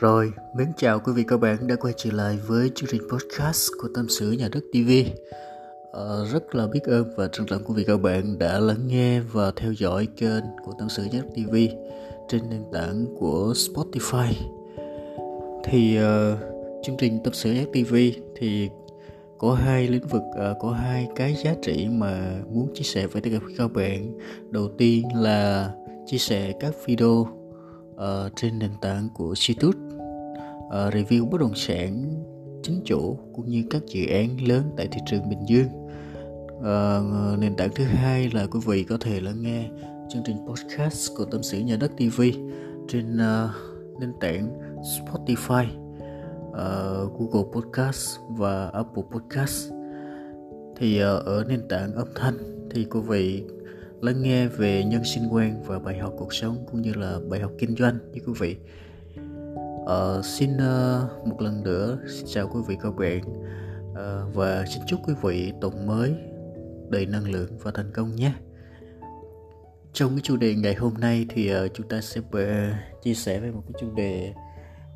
Rồi, mến chào quý vị các bạn đã quay trở lại với chương trình podcast của Tâm sự Nhà đất TV. Ờ, rất là biết ơn và trân trọng quý vị các bạn đã lắng nghe và theo dõi kênh của Tâm sự Nhà đất TV trên nền tảng của Spotify. Thì uh, chương trình Tâm sự Nhà đất TV thì có hai lĩnh vực, uh, có hai cái giá trị mà muốn chia sẻ với tất cả các bạn. Đầu tiên là chia sẻ các video uh, trên nền tảng của YouTube uh, review bất động sản chính chủ cũng như các dự án lớn tại thị trường Bình Dương. Uh, nền tảng thứ hai là quý vị có thể lắng nghe chương trình podcast của tâm sự nhà đất TV trên uh, nền tảng Spotify, uh, Google Podcast và Apple Podcast. Thì uh, ở nền tảng âm thanh thì quý vị lắng nghe về nhân sinh quan và bài học cuộc sống cũng như là bài học kinh doanh như quý vị uh, xin uh, một lần nữa xin chào quý vị các bạn. Uh, và xin chúc quý vị tuần mới đầy năng lượng và thành công nhé. Trong cái chủ đề ngày hôm nay thì uh, chúng ta sẽ uh, chia sẻ về một cái chủ đề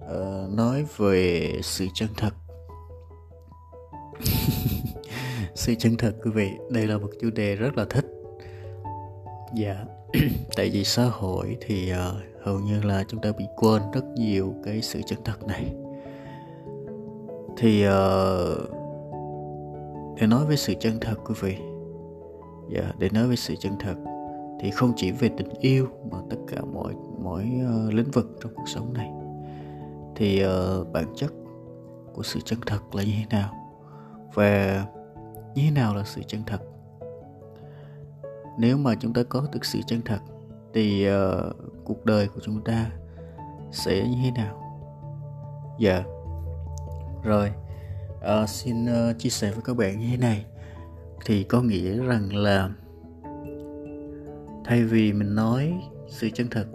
uh, nói về sự chân thật. Sự chân thật quý vị. Đây là một chủ đề rất là thích. Dạ. tại vì xã hội thì uh, hầu như là chúng ta bị quên rất nhiều cái sự chân thật này. Thì uh, để nói về sự chân thật quý vị dạ để nói về sự chân thật thì không chỉ về tình yêu mà tất cả mọi mọi uh, lĩnh vực trong cuộc sống này. Thì uh, bản chất của sự chân thật là như thế nào? Và như thế nào là sự chân thật? Nếu mà chúng ta có được sự chân thật thì uh, cuộc đời của chúng ta sẽ như thế nào? Dạ. Rồi uh, xin uh, chia sẻ với các bạn như thế này. Thì có nghĩa rằng là thay vì mình nói sự chân thật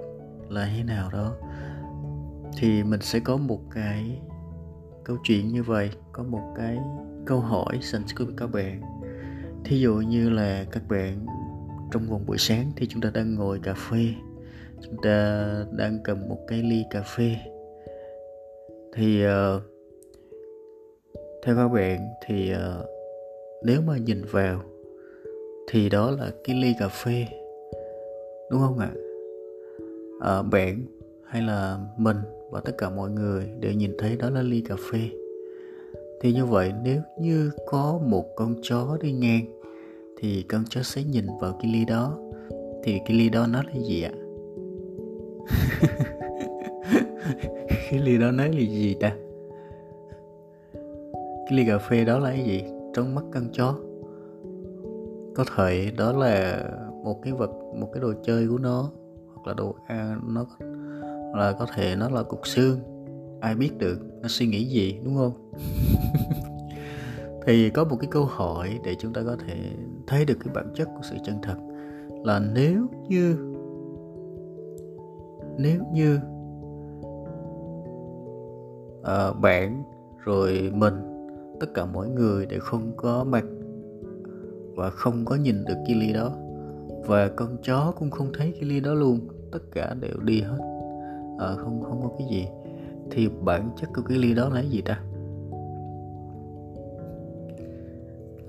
là thế nào đó thì mình sẽ có một cái câu chuyện như vậy có một cái câu hỏi dành cho các bạn. Thí dụ như là các bạn trong vòng buổi sáng thì chúng ta đang ngồi cà phê. Chúng ta đang cầm một cái ly cà phê. Thì uh, theo các bạn thì uh, nếu mà nhìn vào thì đó là cái ly cà phê đúng không ạ? À, bạn hay là mình và tất cả mọi người đều nhìn thấy đó là ly cà phê. Thì như vậy nếu như có một con chó đi ngang thì con chó sẽ nhìn vào cái ly đó. Thì cái ly đó nó là gì ạ? Cái ly đó nói là gì ta? Cái ly cà phê đó là cái gì? Trong mắt con chó. Có thể đó là một cái vật một cái đồ chơi của nó hoặc là đồ à, nó là có thể nó là cục xương. Ai biết được nó suy nghĩ gì đúng không? Thì có một cái câu hỏi để chúng ta có thể thấy được cái bản chất của sự chân thật là nếu như nếu như uh, bạn rồi mình tất cả mọi người đều không có mặt và không có nhìn được cái ly đó và con chó cũng không thấy cái ly đó luôn tất cả đều đi hết. À, không không có cái gì. Thì bản chất của cái ly đó là gì ta?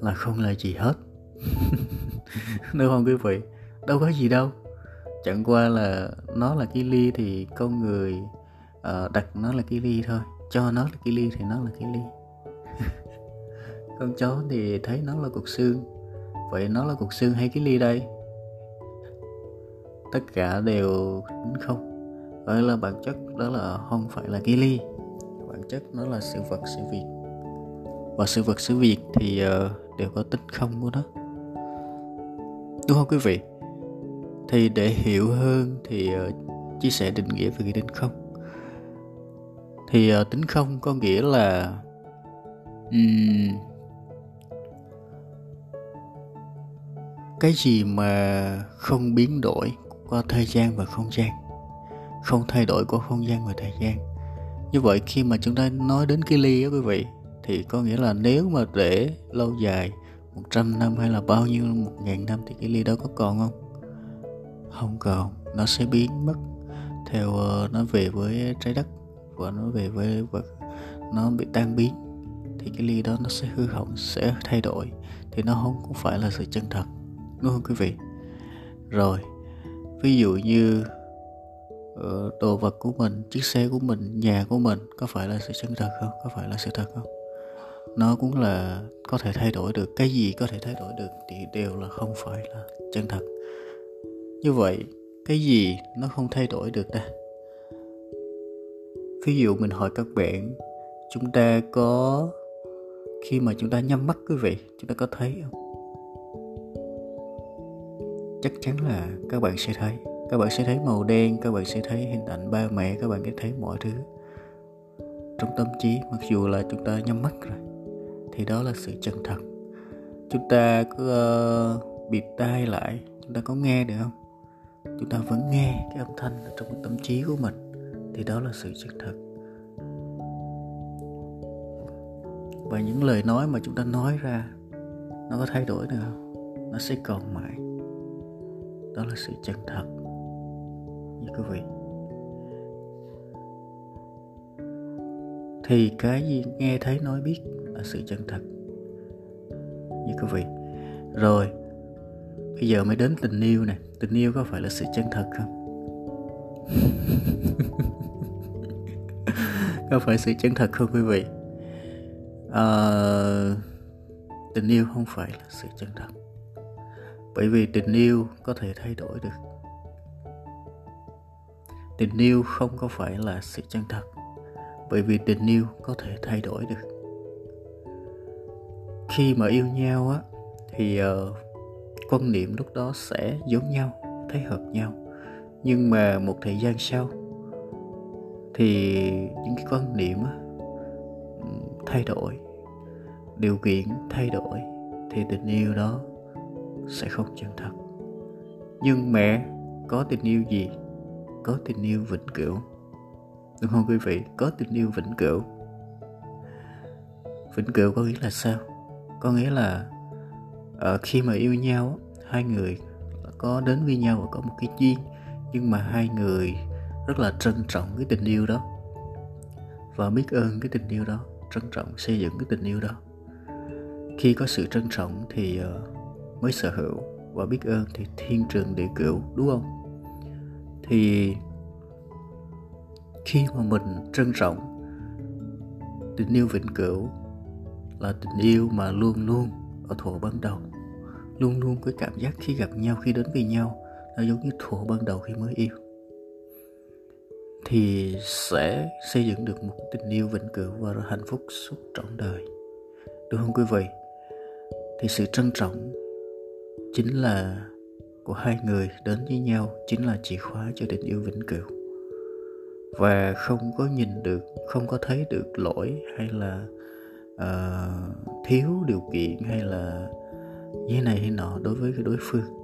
Là không là gì hết. đúng không quý vị? Đâu có gì đâu. Chẳng qua là nó là cái ly thì con người uh, đặt nó là cái ly thôi. Cho nó là cái ly thì nó là cái ly. Con chó thì thấy nó là cục xương. Vậy nó là cục xương hay cái ly đây? Tất cả đều tính không. Vậy là bản chất đó là không phải là cái ly. Bản chất nó là sự vật sự việc. Và sự vật sự việc thì uh, đều có tính không của nó đúng không quý vị? Thì để hiểu hơn thì uh, chia sẻ định nghĩa về cái tính không. Thì uh, tính không có nghĩa là um, cái gì mà không biến đổi qua thời gian và không gian không thay đổi qua không gian và thời gian. Như vậy khi mà chúng ta nói đến cái ly á quý vị thì có nghĩa là nếu mà để lâu dài 100 năm hay là bao nhiêu một ngàn năm thì cái ly đó có còn không? Không còn. Nó sẽ biến mất. Theo uh, nó về với trái đất và nó về với vật nó bị tan biến thì cái ly đó nó sẽ hư hỏng sẽ thay đổi. Thì nó không cũng phải là sự chân thật đúng không quý vị? Rồi ví dụ như ờ, đồ vật của mình chiếc xe của mình nhà của mình có phải là sự chân thật không? Có phải là sự thật không? Nó cũng là có thể thay đổi được. Cái gì có thể thay đổi được thì đều là không phải là chân thật. Như vậy, cái gì nó không thay đổi được ta? Ví dụ mình hỏi các bạn, chúng ta có, khi mà chúng ta nhắm mắt quý vị, chúng ta có thấy không? Chắc chắn là các bạn sẽ thấy. Các bạn sẽ thấy màu đen, các bạn sẽ thấy hình ảnh ba mẹ, các bạn sẽ thấy mọi thứ. Trong tâm trí, mặc dù là chúng ta nhắm mắt rồi thì đó là sự chân thật. Chúng ta cứ uh, bịt tai lại. Chúng ta có nghe được không? Chúng ta vẫn nghe cái âm thanh ở trong tâm trí của mình. Thì đó là sự chân thật. Và những lời nói mà chúng ta nói ra nó có thay đổi được không? Nó sẽ còn mãi. Đó là sự chân thật. Như quý vị. Thì cái gì nghe thấy nói biết là sự chân thật. Như quý vị. Rồi bây giờ mới đến tình yêu này. tình yêu có phải là sự chân thật không? Có phải sự chân thật không quý vị? À, tình yêu không phải là sự chân thật. Bởi vì tình yêu có thể thay đổi được. Tình yêu không có phải là sự chân thật. Bởi vì tình yêu có thể thay đổi được khi mà yêu nhau á thì uh, quan niệm lúc đó sẽ giống nhau thấy hợp nhau. Nhưng mà một thời gian sau thì những cái quan niệm á, thay đổi điều kiện thay đổi thì tình yêu đó sẽ không chân thật. Nhưng mẹ có tình yêu gì? Có tình yêu vĩnh cửu. Đúng không quý vị? Có tình yêu vĩnh cửu. Vĩnh cửu có nghĩa là sao? Có nghĩa là uh, khi mà yêu nhau hai người có đến với nhau và có một cái duyên nhưng mà hai người rất là trân trọng cái tình yêu đó. Và biết ơn cái tình yêu đó trân trọng xây dựng cái tình yêu đó. Khi có sự trân trọng thì uh, mới sở hữu và biết ơn thì thiên trường địa cửu đúng không? Thì khi mà mình trân trọng tình yêu vĩnh cửu là tình yêu mà luôn luôn ở thuở ban đầu. Luôn luôn có cảm giác khi gặp nhau, khi đến với nhau, nó giống như thuở ban đầu khi mới yêu. Thì sẽ xây dựng được một tình yêu vĩnh cửu và hạnh phúc suốt trọn đời. Đúng không quý vị? Thì sự trân trọng chính là của hai người đến với nhau chính là chìa khóa cho tình yêu vĩnh cửu. Và không có nhìn được, không có thấy được lỗi hay là uh, thiếu điều kiện hay là như này hay nọ đối với cái đối phương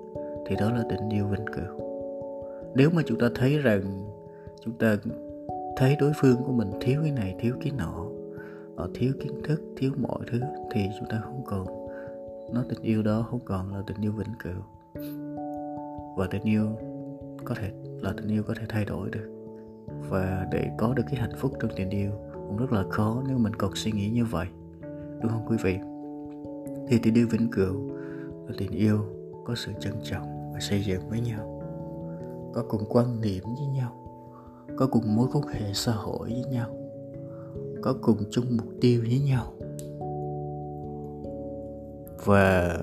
thì đó là tình yêu vĩnh cửu. Nếu mà chúng ta thấy rằng chúng ta thấy đối phương của mình thiếu cái này thiếu cái nọ ờ, thiếu kiến thức thiếu mọi thứ thì chúng ta không còn. Nó tình yêu đó không còn là tình yêu vĩnh cửu. Và tình yêu có thể là tình yêu có thể thay đổi được. Và để có được cái hạnh phúc trong tình yêu cũng rất là khó nếu mình còn suy nghĩ như vậy đúng không quý vị? Thì tình yêu vĩnh cửu là tình yêu có sự trân trọng và xây dựng với nhau. Có cùng quan niệm với nhau. Có cùng mối quan hệ xã hội với nhau. Có cùng chung mục tiêu với nhau. Và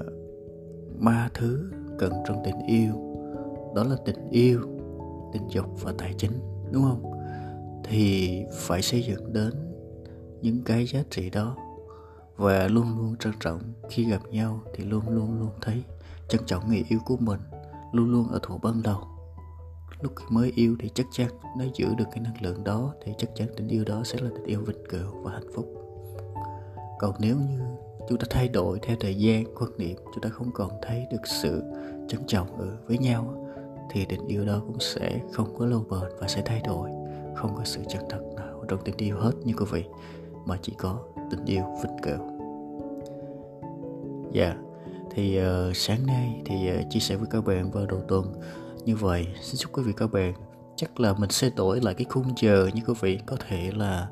ba thứ cần trong tình yêu, đó là tình yêu, tình dục và tài chính, đúng không? Thì phải xây dựng đến những cái giá trị đó và luôn luôn trân trọng, khi gặp nhau thì luôn luôn luôn thấy trân trọng người yêu của mình, luôn luôn ở thủ ban đầu. Lúc mới yêu thì chắc chắn nó giữ được cái năng lượng đó thì chắc chắn tình yêu đó sẽ là tình yêu vĩnh cửu và hạnh phúc. Còn nếu như chúng ta thay đổi theo thời gian, quan niệm, chúng ta không còn thấy được sự trân trọng ở với nhau, thì tình yêu đó cũng sẽ không có lâu bền và sẽ thay đổi, không có sự chân thật nào trong tình yêu hết như quý vị mà chỉ có tình yêu vĩnh cửu. Dạ yeah. thì uh, sáng nay thì uh, chia sẻ với các bạn vào đầu tuần. Như vậy xin chúc quý vị các bạn chắc là mình sẽ đổi lại cái khung giờ như quý vị. Có thể là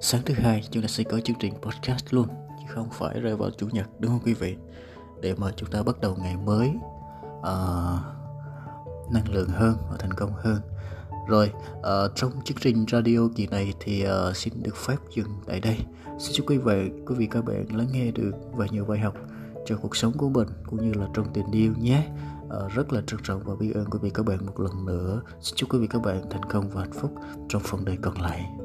sáng thứ hai chúng ta sẽ có chương trình podcast luôn chứ không phải rơi vào chủ nhật đúng không quý vị? Để mà chúng ta bắt đầu ngày mới uh, năng lượng hơn và thành công hơn rồi uh, trong chương trình radio kỳ này thì uh, xin được phép dừng tại đây. Xin chúc quý vị quý vị các bạn lắng nghe được và nhiều bài học cho cuộc sống của mình cũng như là trong tình yêu nhé. Uh, rất là trân trọng và biết ơn quý vị các bạn một lần nữa. Xin chúc quý vị các bạn thành công và hạnh phúc trong phần đời còn lại.